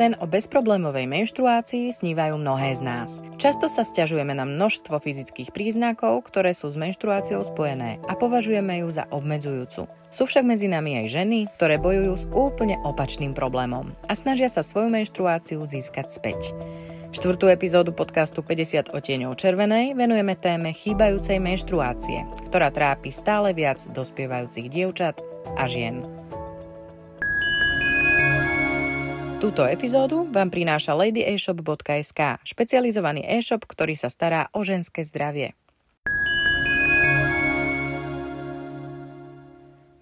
Sen o bezproblémovej menštruácii snívajú mnohé z nás. Často sa stiažujeme na množstvo fyzických príznakov, ktoré sú s menštruáciou spojené a považujeme ju za obmedzujúcu. Sú však medzi nami aj ženy, ktoré bojujú s úplne opačným problémom a snažia sa svoju menštruáciu získať späť. Štvrtú epizódu podcastu 50 otieňov červenej venujeme téme chýbajúcej menštruácie, ktorá trápi stále viac dospievajúcich dievčat a žien. Túto epizódu vám prináša ladyeshop.sk, špecializovaný e-shop, ktorý sa stará o ženské zdravie.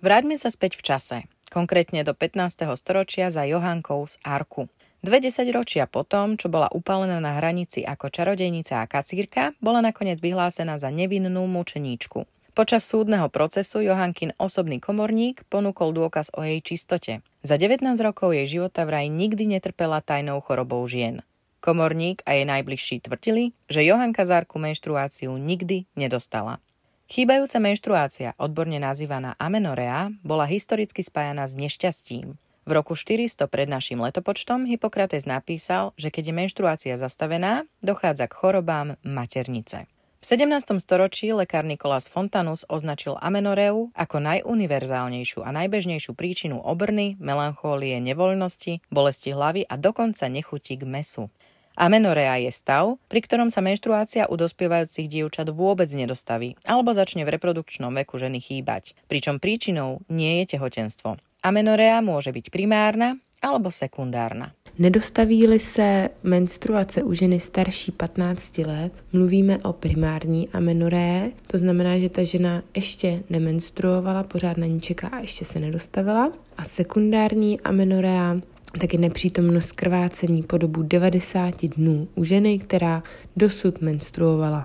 Vráťme sa späť v čase, konkrétne do 15. storočia za Johankou z Arku. Dve desaťročia potom, čo bola upálená na hranici ako čarodejnica a kacírka, bola nakoniec vyhlásená za nevinnú mučeníčku. Počas súdneho procesu Johankin osobný komorník ponúkol dôkaz o jej čistote. Za 19 rokov jej života vraj nikdy netrpela tajnou chorobou žien. Komorník a jej najbližší tvrdili, že Johanka Zárku menštruáciu nikdy nedostala. Chýbajúca menštruácia, odborne nazývaná amenorea, bola historicky spájana s nešťastím. V roku 400 pred našim letopočtom Hippokrates napísal, že keď je menštruácia zastavená, dochádza k chorobám maternice. V 17. storočí lekár Nikolás Fontanus označil amenoreu ako najuniverzálnejšiu a najbežnejšiu príčinu obrny, melanchólie, nevoľnosti, bolesti hlavy a dokonca nechutí k mesu. Amenorea je stav, pri ktorom sa menštruácia u dospievajúcich dievčat vôbec nedostaví alebo začne v reprodukčnom veku ženy chýbať, pričom príčinou nie je tehotenstvo. Amenorea môže byť primárna alebo sekundárna. Nedostaví-li se menstruace u ženy starší 15 let, mluvíme o primární amenoré, to znamená, že ta žena ještě nemenstruovala, pořád na ní čeká a ještě se nedostavila. A sekundární amenorea taky nepřítomnost krvácení po dobu 90 dnů u ženy, která dosud menstruovala.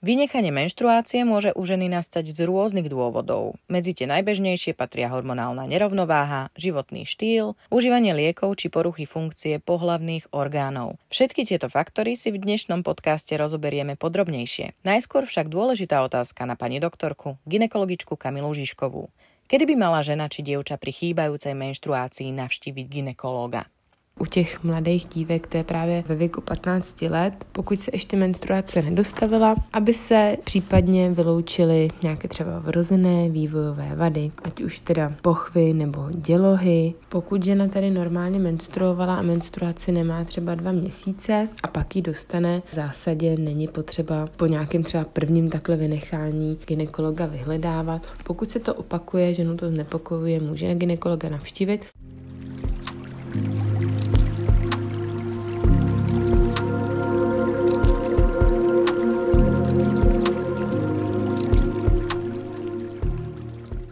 Vynechanie menštruácie môže u ženy nastať z rôznych dôvodov. Medzi tie najbežnejšie patria hormonálna nerovnováha, životný štýl, užívanie liekov či poruchy funkcie pohlavných orgánov. Všetky tieto faktory si v dnešnom podcaste rozoberieme podrobnejšie. Najskôr však dôležitá otázka na pani doktorku, ginekologičku Kamilu Žižkovú. Kedy by mala žena či dievča pri chýbajúcej menštruácii navštíviť ginekológa? U těch mladých dívek, to je právě ve věku 15 let, pokud se ještě menstruace nedostavila, aby se případně vyloučily nějaké třeba vrozené vývojové vady, ať už teda pochvy nebo dělohy. Pokud žena tady normálně menstruovala a menstruaci nemá třeba dva měsíce a pak ji dostane, v zásadě není potřeba po nějakém třeba prvním takhle vynechání ginekologa vyhledávat. Pokud se to opakuje, ženu to znepokojuje, může ginekologa navštívit.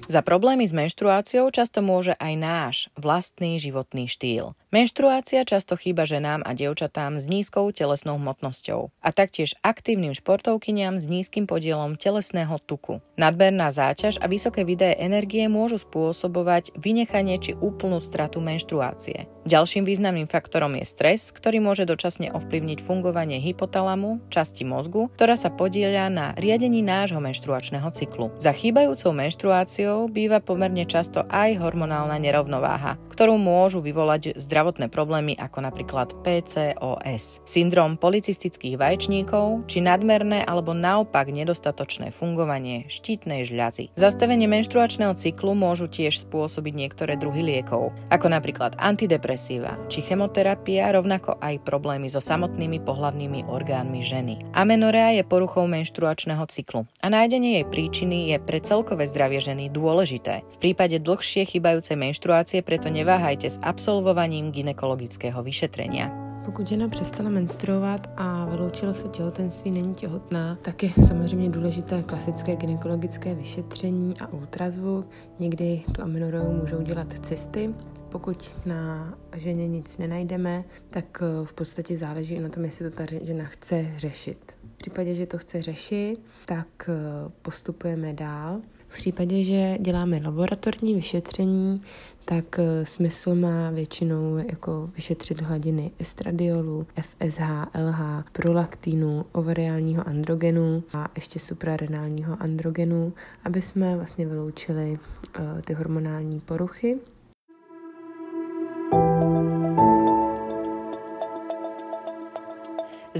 Za problémy s menštruáciou často môže aj náš vlastný životný štýl. Menštruácia často chýba ženám a dievčatám s nízkou telesnou hmotnosťou a taktiež aktívnym športovkyniam s nízkym podielom telesného tuku. Nadberná záťaž a vysoké videé energie môžu spôsobovať vynechanie či úplnú stratu menštruácie. Ďalším významným faktorom je stres, ktorý môže dočasne ovplyvniť fungovanie hypotalamu, časti mozgu, ktorá sa podieľa na riadení nášho menštruačného cyklu. Za chýbajúcou menštruáciou býva pomerne často aj hormonálna nerovnováha, ktorú môžu vyvolať zdravotné zdravotné problémy ako napríklad PCOS, syndrom policistických vaječníkov či nadmerné alebo naopak nedostatočné fungovanie štítnej žľazy. Zastavenie menštruačného cyklu môžu tiež spôsobiť niektoré druhy liekov, ako napríklad antidepresíva či chemoterapia, rovnako aj problémy so samotnými pohlavnými orgánmi ženy. Amenorea je poruchou menštruačného cyklu a nájdenie jej príčiny je pre celkové zdravie ženy dôležité. V prípade dlhšie chybajúcej menštruácie preto neváhajte s absolvovaním ginekologického vyšetrenia. Pokud žena přestala menstruovat a vyloučilo se těhotenství, není těhotná, tak je samozřejmě důležité klasické gynekologické vyšetření a ultrazvuk. Někdy tu amenoreu můžou dělat cysty. Pokud na ženě nic nenajdeme, tak eh, v podstatě záleží na tom, jestli to ta žena chce řešit. V případě, že to chce řešit, tak eh, postupujeme dál. Případě, že děláme laboratorní vyšetření, tak eh, smysl má většinou jako vyšetřit hladiny estradiolu, FSH, LH, prolaktínu, ovariálního androgenu a ještě suprarenálního androgenu, aby jsme vlastně vyloučili uh, ty hormonální poruchy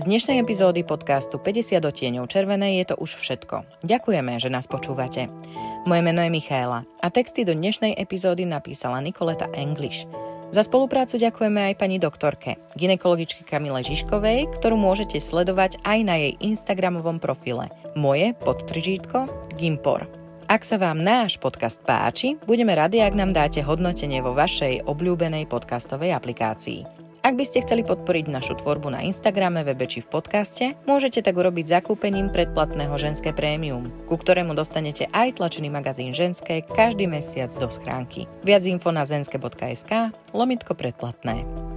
dnešnej epizódy podcastu 50 tieňov červenej je to už všetko. Ďakujeme, že nás počúvate. Moje meno je Michaela a texty do dnešnej epizódy napísala Nikoleta English. Za spoluprácu ďakujeme aj pani doktorke, ginekologičke Kamile Žižkovej, ktorú môžete sledovať aj na jej Instagramovom profile. Moje podtržítko Gimpor. Ak sa vám náš podcast páči, budeme radi, ak nám dáte hodnotenie vo vašej obľúbenej podcastovej aplikácii. Ak by ste chceli podporiť našu tvorbu na Instagrame, webe či v podcaste, môžete tak urobiť zakúpením predplatného ženské prémium, ku ktorému dostanete aj tlačený magazín Ženské každý mesiac do schránky. Viac info na zenske.sk, lomitko predplatné.